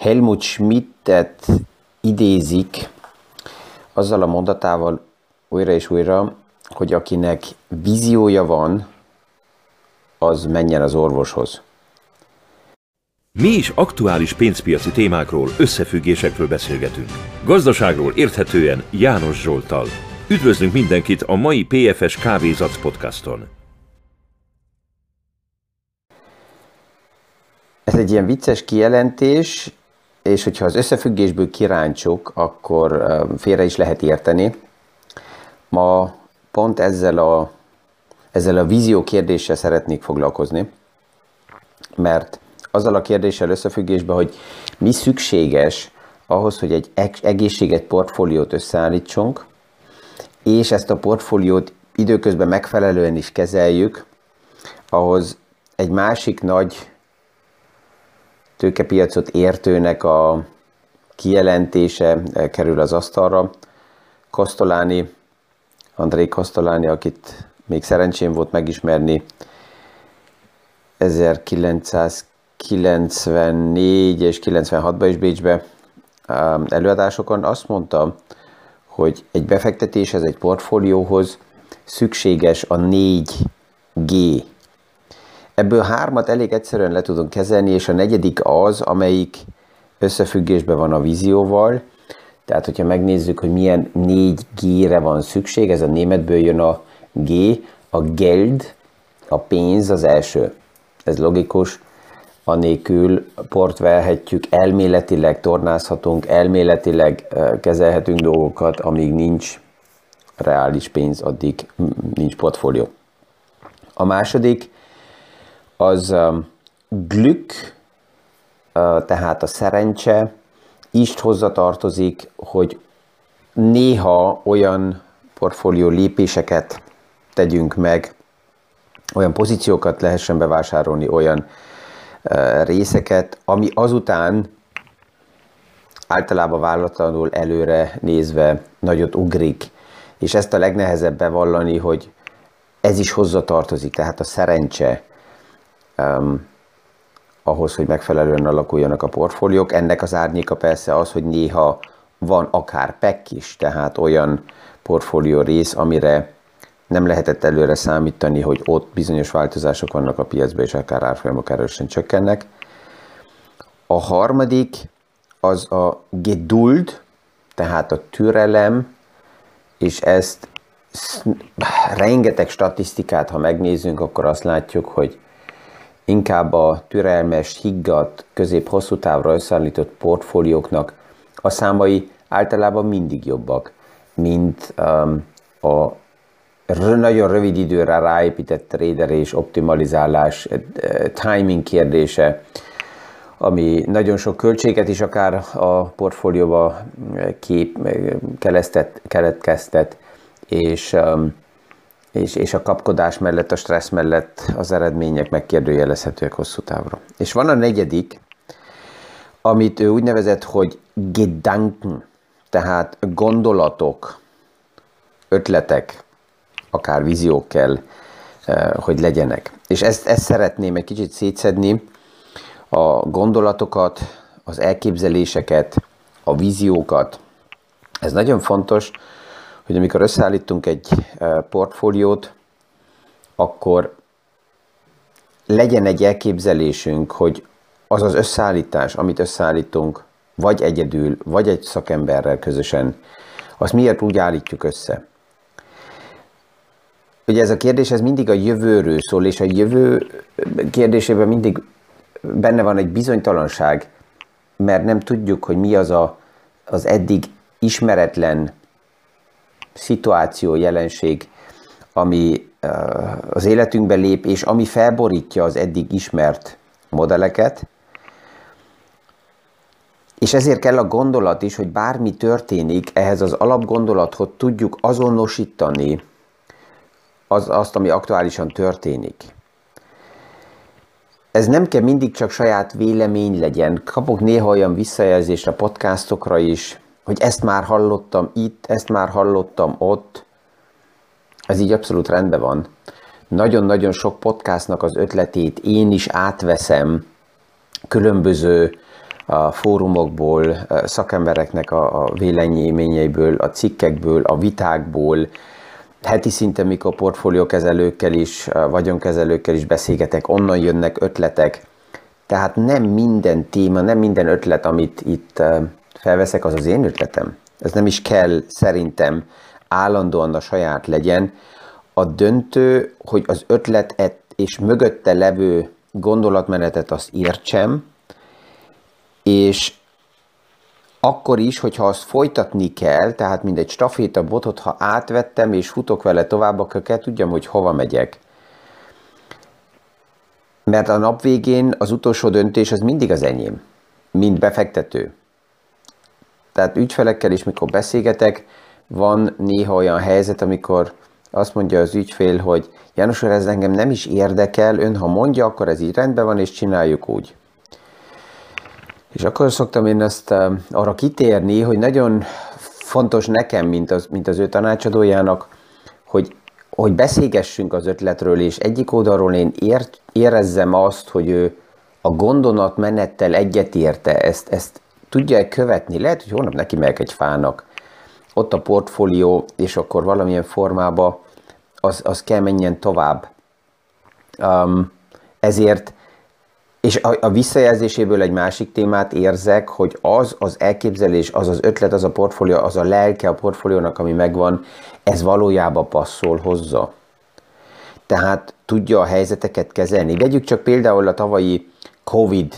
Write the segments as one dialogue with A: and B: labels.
A: Helmut Schmidtet idézik azzal a mondatával újra és újra, hogy akinek víziója van, az menjen az orvoshoz.
B: Mi is aktuális pénzpiaci témákról, összefüggésekről beszélgetünk. Gazdaságról érthetően János Zsoltal. Üdvözlünk mindenkit a mai PFS Kávézac podcaston.
A: Ez egy ilyen vicces kijelentés, és hogyha az összefüggésből kiráncsuk, akkor félre is lehet érteni. Ma pont ezzel a, ezzel a vízió kérdéssel szeretnék foglalkozni, mert azzal a kérdéssel összefüggésben, hogy mi szükséges ahhoz, hogy egy egészséges portfóliót összeállítsunk, és ezt a portfóliót időközben megfelelően is kezeljük, ahhoz egy másik nagy tőkepiacot értőnek a kijelentése kerül az asztalra. Kosztoláni, André Kosztoláni, akit még szerencsém volt megismerni 1994 és 96-ban is Bécsbe előadásokon azt mondta, hogy egy befektetéshez, egy portfólióhoz szükséges a 4G Ebből hármat elég egyszerűen le tudunk kezelni, és a negyedik az, amelyik összefüggésben van a vízióval. Tehát, hogyha megnézzük, hogy milyen négy G-re van szükség, ez a németből jön a G, a geld, a pénz az első. Ez logikus, anélkül port vehetjük, elméletileg tornázhatunk, elméletileg kezelhetünk dolgokat, amíg nincs reális pénz, addig nincs portfólió. A második, az um, Glück, uh, tehát a szerencse, is hozzatartozik, hogy néha olyan portfólió lépéseket tegyünk meg, olyan pozíciókat lehessen bevásárolni, olyan uh, részeket, ami azután általában vállalatlanul előre nézve nagyot ugrik. És ezt a legnehezebb bevallani, hogy ez is hozzatartozik, tehát a szerencse, um, ahhoz, hogy megfelelően alakuljanak a portfóliók. Ennek az árnyéka persze az, hogy néha van akár PEC is, tehát olyan portfólió rész, amire nem lehetett előre számítani, hogy ott bizonyos változások vannak a piacban, és akár árfolyamok erősen csökkennek. A harmadik az a geduld, tehát a türelem, és ezt rengeteg statisztikát, ha megnézzünk, akkor azt látjuk, hogy inkább a türelmes, higgadt, közép-hosszú távra összeállított portfólióknak a számai általában mindig jobbak, mint um, a nagyon rövid időre ráépített trader és optimalizálás, eh, timing kérdése, ami nagyon sok költséget is akár a portfólióba eh, kép, eh, keletkeztet, és um, és, és a kapkodás mellett, a stressz mellett az eredmények megkérdőjelezhetőek hosszú távra. És van a negyedik, amit ő úgy nevezett, hogy Gedanken, tehát gondolatok, ötletek, akár víziók kell, eh, hogy legyenek. És ezt, ezt szeretném egy kicsit szétszedni, a gondolatokat, az elképzeléseket, a víziókat. Ez nagyon fontos, hogy amikor összeállítunk egy portfóliót, akkor legyen egy elképzelésünk, hogy az az összeállítás, amit összeállítunk, vagy egyedül, vagy egy szakemberrel közösen, azt miért úgy állítjuk össze? Ugye ez a kérdés ez mindig a jövőről szól, és a jövő kérdésében mindig benne van egy bizonytalanság, mert nem tudjuk, hogy mi az a, az eddig ismeretlen szituáció, jelenség, ami az életünkbe lép, és ami felborítja az eddig ismert modelleket, és ezért kell a gondolat is, hogy bármi történik, ehhez az alapgondolathoz tudjuk azonosítani az, azt, ami aktuálisan történik. Ez nem kell mindig csak saját vélemény legyen. Kapok néha olyan visszajelzést a podcastokra is, hogy ezt már hallottam itt, ezt már hallottam ott, ez így abszolút rendben van. Nagyon-nagyon sok podcastnak az ötletét én is átveszem különböző a fórumokból, szakembereknek a, a véleményeiből, a cikkekből, a vitákból, heti szinten, mikor portfóliókezelőkkel is, vagyonkezelőkkel is beszélgetek, onnan jönnek ötletek. Tehát nem minden téma, nem minden ötlet, amit itt felveszek, az az én ötletem. Ez nem is kell szerintem állandóan a saját legyen. A döntő, hogy az ötletet és mögötte levő gondolatmenetet azt értsem, és akkor is, hogyha azt folytatni kell, tehát mint egy staféta botot, ha átvettem és futok vele tovább, akkor kell tudjam, hogy hova megyek. Mert a nap végén az utolsó döntés az mindig az enyém, mint befektető. Tehát ügyfelekkel is, mikor beszélgetek, van néha olyan helyzet, amikor azt mondja az ügyfél, hogy János ez engem nem is érdekel, ön ha mondja, akkor ez így rendben van, és csináljuk úgy. És akkor szoktam én uh, arra kitérni, hogy nagyon fontos nekem, mint az, mint az ő tanácsadójának, hogy, hogy beszélgessünk az ötletről, és egyik oldalról én ért, érezzem azt, hogy ő a gondolatmenettel egyetérte, ezt, ezt tudja-e követni. Lehet, hogy holnap neki megyek egy fának, ott a portfólió, és akkor valamilyen formába az, az kell menjen tovább. Um, ezért és a, a visszajelzéséből egy másik témát érzek, hogy az az elképzelés, az az ötlet, az a portfólió, az a lelke a portfóliónak, ami megvan, ez valójában passzol hozzá. Tehát tudja a helyzeteket kezelni. Vegyük csak például a tavalyi COVID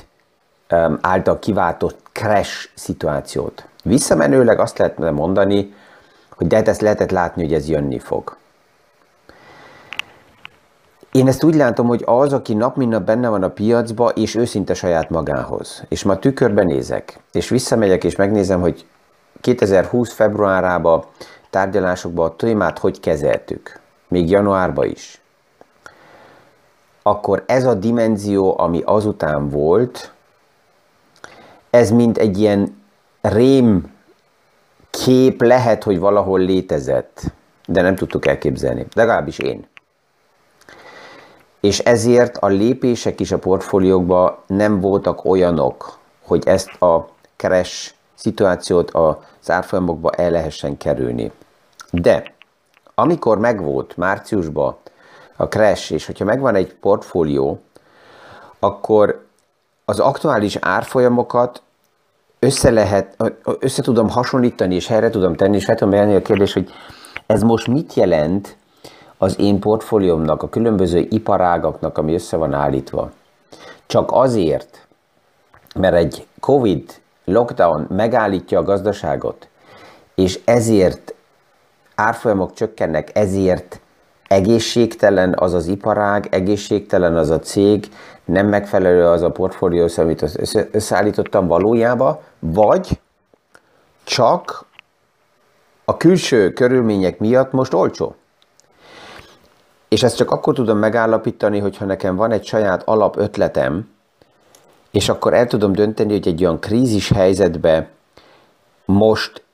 A: által kiváltott crash szituációt. Visszamenőleg azt lehetne mondani, hogy de hát ezt lehetett látni, hogy ez jönni fog. Én ezt úgy látom, hogy az, aki nap mint nap benne van a piacba, és őszinte saját magához, és ma tükörben nézek, és visszamegyek, és megnézem, hogy 2020 februárában tárgyalásokban a témát hogy kezeltük, még januárban is, akkor ez a dimenzió, ami azután volt, ez mint egy ilyen rém kép lehet, hogy valahol létezett, de nem tudtuk elképzelni. Legalábbis én és ezért a lépések is a portfóliókban nem voltak olyanok, hogy ezt a keres szituációt a árfolyamokba el lehessen kerülni. De amikor megvolt márciusban a crash, és hogyha megvan egy portfólió, akkor az aktuális árfolyamokat össze lehet, össze tudom hasonlítani, és helyre tudom tenni, és fel tudom a kérdés, hogy ez most mit jelent az én portfóliómnak, a különböző iparágaknak, ami össze van állítva. Csak azért, mert egy Covid lockdown megállítja a gazdaságot, és ezért árfolyamok csökkennek, ezért egészségtelen az az iparág, egészségtelen az a cég, nem megfelelő az a portfólió, amit összeállítottam valójában, vagy csak a külső körülmények miatt most olcsó. És ezt csak akkor tudom megállapítani, hogyha nekem van egy saját alapötletem, és akkor el tudom dönteni, hogy egy olyan krízis helyzetbe most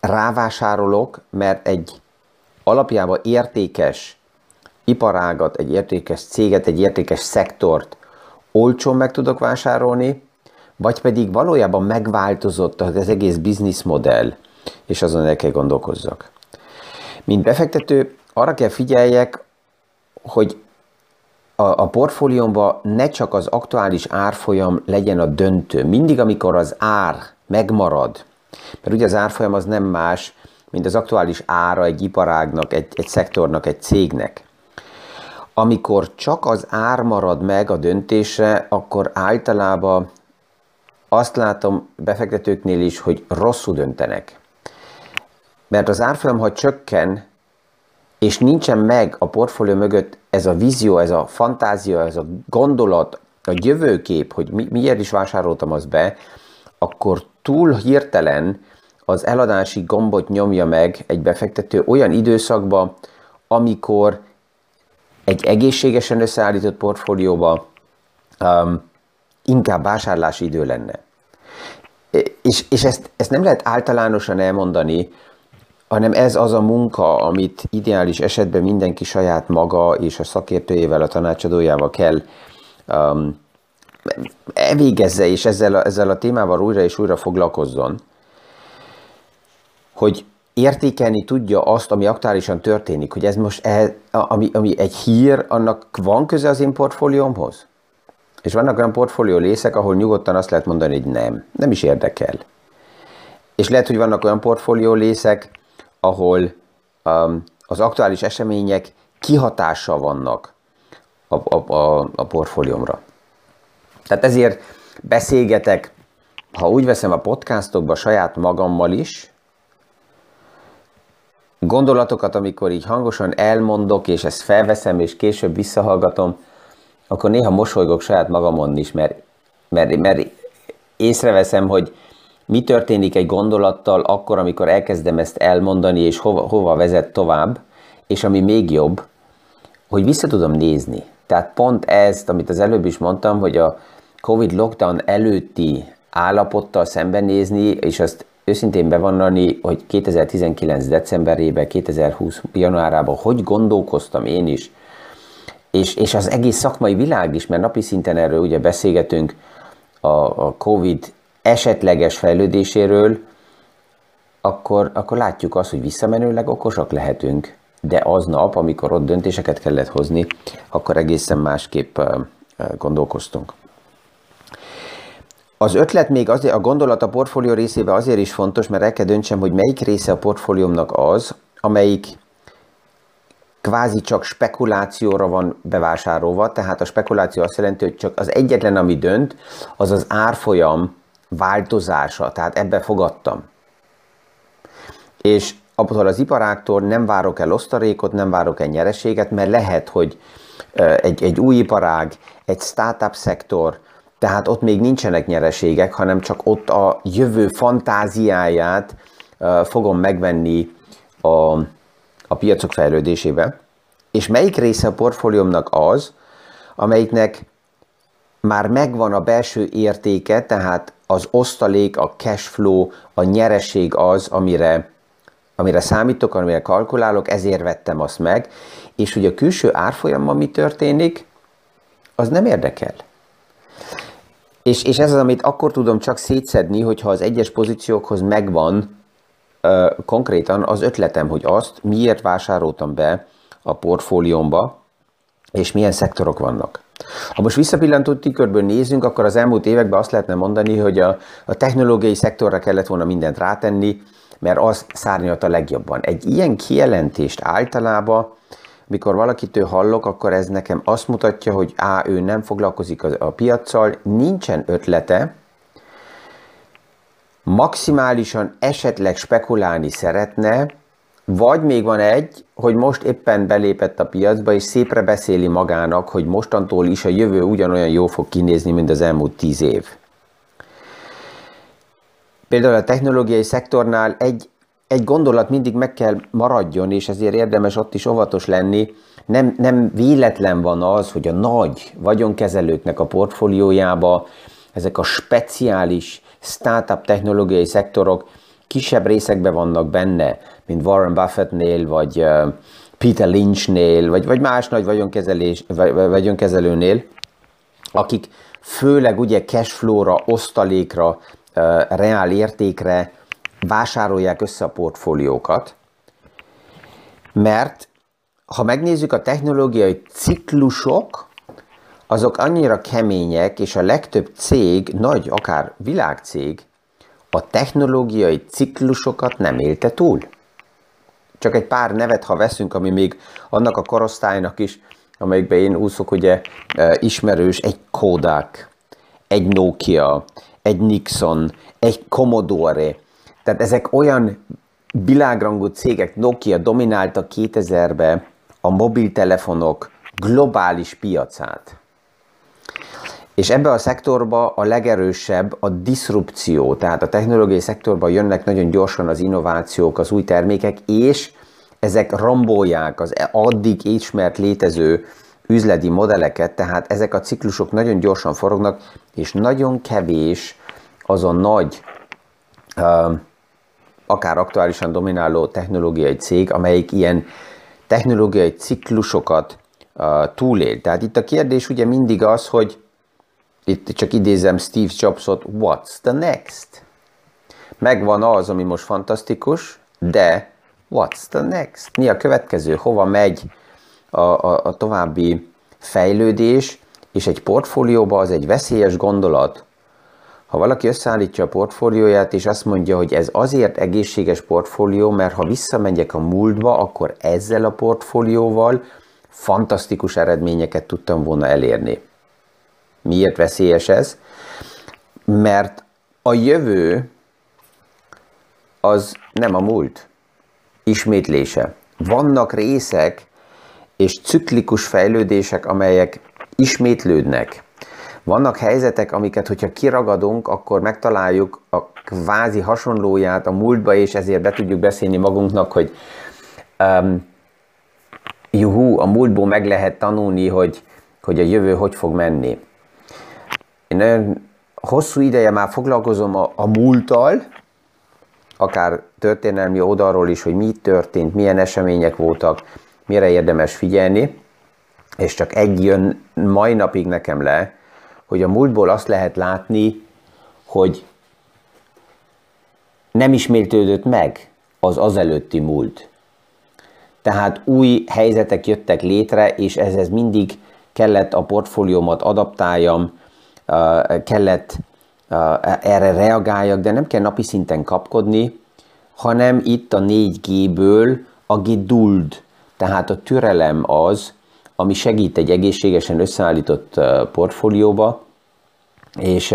A: rávásárolok, mert egy alapjában értékes iparágat, egy értékes céget, egy értékes szektort olcsón meg tudok vásárolni, vagy pedig valójában megváltozott az egész bizniszmodell, és azon el kell gondolkozzak. Mint befektető arra kell figyeljek, hogy a, a portfóliómban ne csak az aktuális árfolyam legyen a döntő. Mindig, amikor az ár megmarad, mert ugye az árfolyam az nem más, mint az aktuális ára egy iparágnak, egy, egy szektornak, egy cégnek. Amikor csak az ár marad meg a döntésre, akkor általában azt látom befektetőknél is, hogy rosszul döntenek. Mert az árfolyam, ha csökken, és nincsen meg a portfólió mögött ez a vízió, ez a fantázia, ez a gondolat, a jövőkép, hogy mi, miért is vásároltam azt be, akkor túl hirtelen az eladási gombot nyomja meg egy befektető olyan időszakba, amikor egy egészségesen összeállított portfólióba um, inkább vásárlási idő lenne. És, és ezt, ezt nem lehet általánosan elmondani, hanem ez az a munka, amit ideális esetben mindenki saját maga és a szakértőjével, a tanácsadójával kell um, elvégezze és ezzel a, ezzel a témával újra és újra foglalkozzon, hogy értékelni tudja azt, ami aktuálisan történik, hogy ez most, ehhez, ami, ami egy hír, annak van köze az én portfóliómhoz? És vannak olyan portfólió részek, ahol nyugodtan azt lehet mondani, hogy nem, nem is érdekel. És lehet, hogy vannak olyan portfólió részek, ahol um, az aktuális események kihatással vannak a, a, a, a portfóliómra. Tehát ezért beszélgetek, ha úgy veszem a podcastokba saját magammal is, gondolatokat, amikor így hangosan elmondok, és ezt felveszem, és később visszahallgatom, akkor néha mosolygok saját magamon is, mert, mert, mert észreveszem, hogy mi történik egy gondolattal akkor, amikor elkezdem ezt elmondani, és hova, hova vezet tovább, és ami még jobb, hogy vissza tudom nézni. Tehát pont ezt, amit az előbb is mondtam, hogy a Covid lockdown előtti állapottal szembenézni, és azt őszintén bevallani, hogy 2019. decemberében, 2020. januárában hogy gondolkoztam én is, és, és az egész szakmai világ is, mert napi szinten erről ugye beszélgetünk a, a Covid esetleges fejlődéséről, akkor, akkor látjuk azt, hogy visszamenőleg okosak lehetünk, de aznap, amikor ott döntéseket kellett hozni, akkor egészen másképp gondolkoztunk. Az ötlet még azért, a gondolat a portfólió részében azért is fontos, mert el kell döntsem, hogy melyik része a portfóliómnak az, amelyik kvázi csak spekulációra van bevásárolva, tehát a spekuláció azt jelenti, hogy csak az egyetlen, ami dönt, az az árfolyam változása, tehát ebbe fogadtam. És abból az iparáktól nem várok el osztalékot, nem várok el nyereséget, mert lehet, hogy egy, egy új iparág, egy startup szektor, tehát ott még nincsenek nyereségek, hanem csak ott a jövő fantáziáját fogom megvenni a, a piacok fejlődésébe. És melyik része a portfóliómnak az, amelyiknek már megvan a belső értéke, tehát az osztalék, a cash flow, a nyereség az, amire, amire számítok, amire kalkulálok, ezért vettem azt meg, és hogy a külső árfolyamban mi történik, az nem érdekel. És, és ez az, amit akkor tudom csak szétszedni, hogyha az egyes pozíciókhoz megvan ö, konkrétan az ötletem, hogy azt miért vásároltam be a portfóliómba, és milyen szektorok vannak. Ha most visszapillantó tükörből nézünk, akkor az elmúlt években azt lehetne mondani, hogy a, a technológiai szektorra kellett volna mindent rátenni, mert az szárnyalt a legjobban. Egy ilyen kijelentést általában mikor valakitől hallok, akkor ez nekem azt mutatja, hogy á, ő nem foglalkozik a, a piaccal, nincsen ötlete, maximálisan esetleg spekulálni szeretne, vagy még van egy, hogy most éppen belépett a piacba, és szépre beszéli magának, hogy mostantól is a jövő ugyanolyan jó fog kinézni, mint az elmúlt tíz év. Például a technológiai szektornál egy egy gondolat mindig meg kell maradjon, és ezért érdemes ott is óvatos lenni. Nem, nem véletlen van az, hogy a nagy vagyonkezelőknek a portfóliójába ezek a speciális startup technológiai szektorok kisebb részekben vannak benne, mint Warren Buffettnél, vagy Peter Lynchnél, vagy, vagy más nagy vagyonkezelés, vagyonkezelőnél, akik főleg ugye cashflow-ra, osztalékra, reál értékre vásárolják össze a portfóliókat, mert ha megnézzük a technológiai ciklusok, azok annyira kemények, és a legtöbb cég, nagy, akár világcég, a technológiai ciklusokat nem élte túl. Csak egy pár nevet, ha veszünk, ami még annak a korosztálynak is, amelyikben én úszok, ugye e, ismerős, egy Kodak, egy Nokia, egy Nixon, egy Commodore, tehát ezek olyan világrangú cégek, Nokia dominálta 2000-ben a mobiltelefonok globális piacát. És ebbe a szektorba a legerősebb a diszrupció, tehát a technológiai szektorban jönnek nagyon gyorsan az innovációk, az új termékek, és ezek rombolják az addig ismert létező üzleti modelleket, tehát ezek a ciklusok nagyon gyorsan forognak, és nagyon kevés az a nagy uh, akár aktuálisan domináló technológiai cég, amelyik ilyen technológiai ciklusokat uh, túlél. Tehát itt a kérdés ugye mindig az, hogy itt csak idézem Steve Jobsot, what's the next? Megvan az, ami most fantasztikus, de what's the next? Mi a következő? Hova megy a, a, a további fejlődés? És egy portfólióba az egy veszélyes gondolat, ha valaki összeállítja a portfólióját, és azt mondja, hogy ez azért egészséges portfólió, mert ha visszamegyek a múltba, akkor ezzel a portfólióval fantasztikus eredményeket tudtam volna elérni. Miért veszélyes ez? Mert a jövő az nem a múlt ismétlése. Vannak részek és ciklikus fejlődések, amelyek ismétlődnek. Vannak helyzetek, amiket, hogyha kiragadunk, akkor megtaláljuk a kvázi hasonlóját a múltba, és ezért be tudjuk beszélni magunknak, hogy um, juhú, a múltból meg lehet tanulni, hogy, hogy a jövő hogy fog menni. Én nagyon hosszú ideje már foglalkozom a, a múlttal, akár történelmi oldalról is, hogy mi történt, milyen események voltak, mire érdemes figyelni, és csak egy jön mai napig nekem le, hogy a múltból azt lehet látni, hogy nem ismétlődött meg az azelőtti múlt. Tehát új helyzetek jöttek létre, és ezhez mindig kellett a portfóliómat adaptáljam, kellett erre reagáljak, de nem kell napi szinten kapkodni, hanem itt a 4G-ből a geduld, tehát a türelem az, ami segít egy egészségesen összeállított portfólióba, és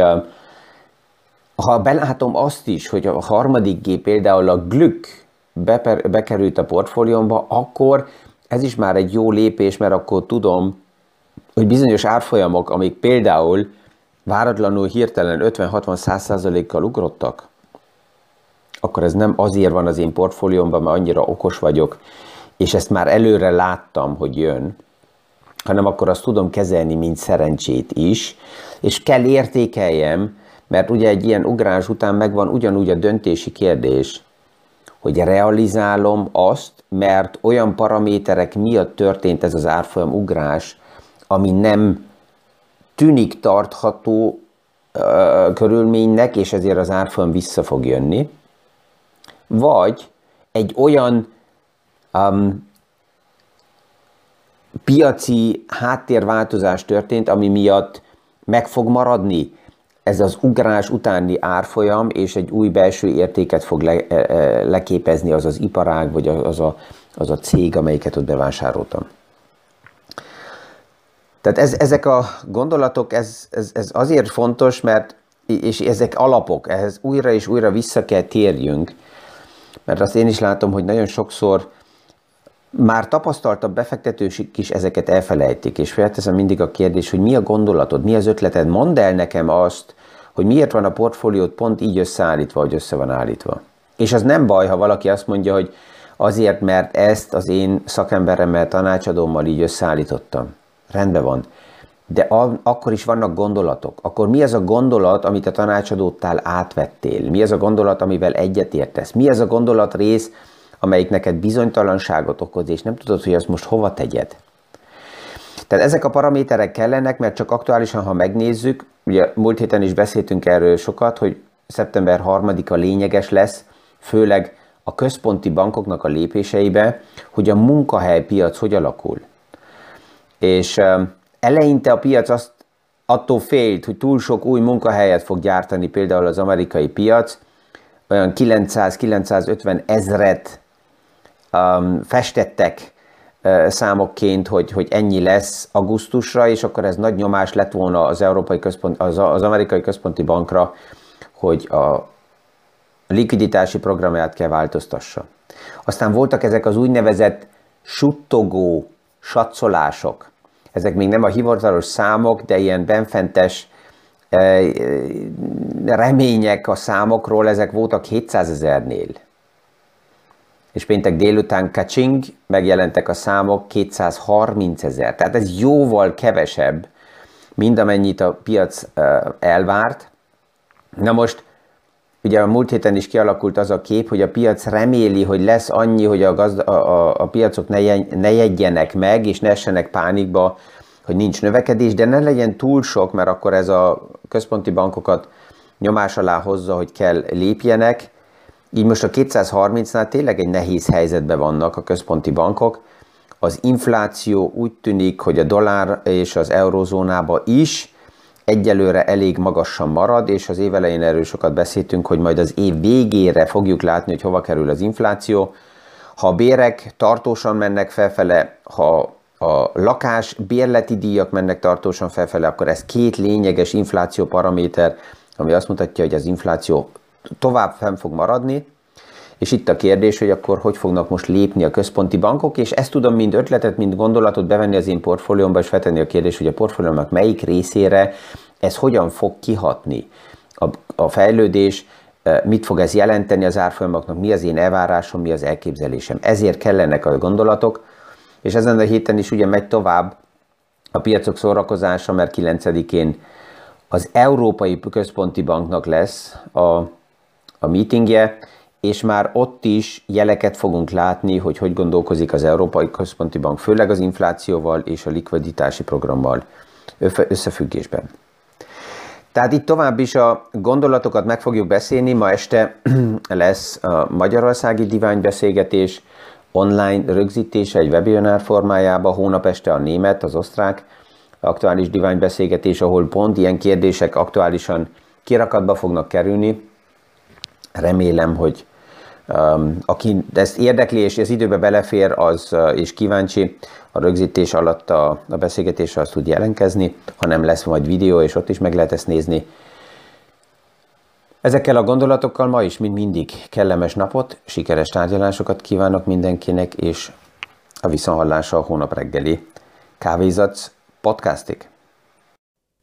A: ha belátom azt is, hogy a harmadik G például a glück bekerült a portfóliómba, akkor ez is már egy jó lépés, mert akkor tudom, hogy bizonyos árfolyamok, amik például váratlanul hirtelen 50-60-100%-kal ugrottak, akkor ez nem azért van az én portfóliómban, mert annyira okos vagyok, és ezt már előre láttam, hogy jön, hanem akkor azt tudom kezelni, mint szerencsét is, és kell értékeljem, mert ugye egy ilyen ugrás után megvan ugyanúgy a döntési kérdés, hogy realizálom azt, mert olyan paraméterek miatt történt ez az árfolyam ugrás, ami nem tűnik tartható ö, körülménynek, és ezért az árfolyam vissza fog jönni, vagy egy olyan um, piaci háttérváltozás történt, ami miatt meg fog maradni ez az ugrás utáni árfolyam, és egy új belső értéket fog le, e, e, leképezni az az iparág, vagy az a, az a cég, amelyiket ott bevásároltam. Tehát ez, ezek a gondolatok, ez, ez, ez azért fontos, mert és ezek alapok, ehhez újra és újra vissza kell térjünk, mert azt én is látom, hogy nagyon sokszor már tapasztaltabb befektetősik is ezeket elfelejtik, és felteszem mindig a kérdés, hogy mi a gondolatod, mi az ötleted, mondd el nekem azt, hogy miért van a portfóliót pont így összeállítva, hogy össze van állítva. És az nem baj, ha valaki azt mondja, hogy azért, mert ezt az én szakemberemmel, tanácsadómmal így összeállítottam. Rendben van. De a, akkor is vannak gondolatok. Akkor mi az a gondolat, amit a tanácsadótál átvettél? Mi az a gondolat, amivel egyetértesz? Mi az a gondolat rész, amelyik neked bizonytalanságot okoz, és nem tudod, hogy azt most hova tegyed. Tehát ezek a paraméterek kellenek, mert csak aktuálisan, ha megnézzük, ugye múlt héten is beszéltünk erről sokat, hogy szeptember 3-a lényeges lesz, főleg a központi bankoknak a lépéseibe, hogy a munkahelypiac hogy alakul. És eleinte a piac azt attól félt, hogy túl sok új munkahelyet fog gyártani például az amerikai piac, olyan 900-950 ezret um, festettek uh, számokként, hogy, hogy ennyi lesz augusztusra, és akkor ez nagy nyomás lett volna az, Európai Központ, az, az Amerikai Központi Bankra, hogy a likviditási programját kell változtassa. Aztán voltak ezek az úgynevezett suttogó satszolások. Ezek még nem a hivatalos számok, de ilyen benfentes remények a számokról, ezek voltak 700 ezernél és péntek délután kacsing, megjelentek a számok 230 ezer. Tehát ez jóval kevesebb, mint amennyit a piac elvárt. Na most, ugye a múlt héten is kialakult az a kép, hogy a piac reméli, hogy lesz annyi, hogy a, gazda, a, a, piacok ne, ne jegyenek meg, és ne essenek pánikba, hogy nincs növekedés, de ne legyen túl sok, mert akkor ez a központi bankokat nyomás alá hozza, hogy kell lépjenek. Így most a 230-nál tényleg egy nehéz helyzetben vannak a központi bankok. Az infláció úgy tűnik, hogy a dollár és az eurozónába is egyelőre elég magasan marad, és az év elején erről sokat beszéltünk, hogy majd az év végére fogjuk látni, hogy hova kerül az infláció. Ha a bérek tartósan mennek felfele, ha a lakás bérleti díjak mennek tartósan felfele, akkor ez két lényeges infláció paraméter, ami azt mutatja, hogy az infláció tovább fenn fog maradni, és itt a kérdés, hogy akkor hogy fognak most lépni a központi bankok, és ezt tudom mind ötletet, mind gondolatot bevenni az én portfóliómba, és feltenni a kérdés, hogy a portfóliómnak melyik részére ez hogyan fog kihatni. A, a fejlődés, eh, mit fog ez jelenteni az árfolyamoknak, mi az én elvárásom, mi az elképzelésem. Ezért kellenek a gondolatok, és ezen a héten is ugye megy tovább a piacok szórakozása, mert 9-én az Európai Központi Banknak lesz a, a meetingje, és már ott is jeleket fogunk látni, hogy hogy gondolkozik az Európai Központi Bank, főleg az inflációval és a likviditási programmal összefüggésben. Tehát itt tovább is a gondolatokat meg fogjuk beszélni. Ma este lesz a Magyarországi Diványbeszélgetés online rögzítése egy webinár formájában, hónap este a német, az osztrák aktuális diványbeszélgetés, ahol pont ilyen kérdések aktuálisan kirakatba fognak kerülni. Remélem, hogy um, aki ezt érdekli és ez időbe belefér, az uh, és kíváncsi, a rögzítés alatt a, a beszélgetésre az tud jelentkezni, ha nem lesz majd videó, és ott is meg lehet ezt nézni. Ezekkel a gondolatokkal ma is, mint mindig, kellemes napot, sikeres tárgyalásokat kívánok mindenkinek, és a viszonhallása a hónap reggeli kávézat podcastig.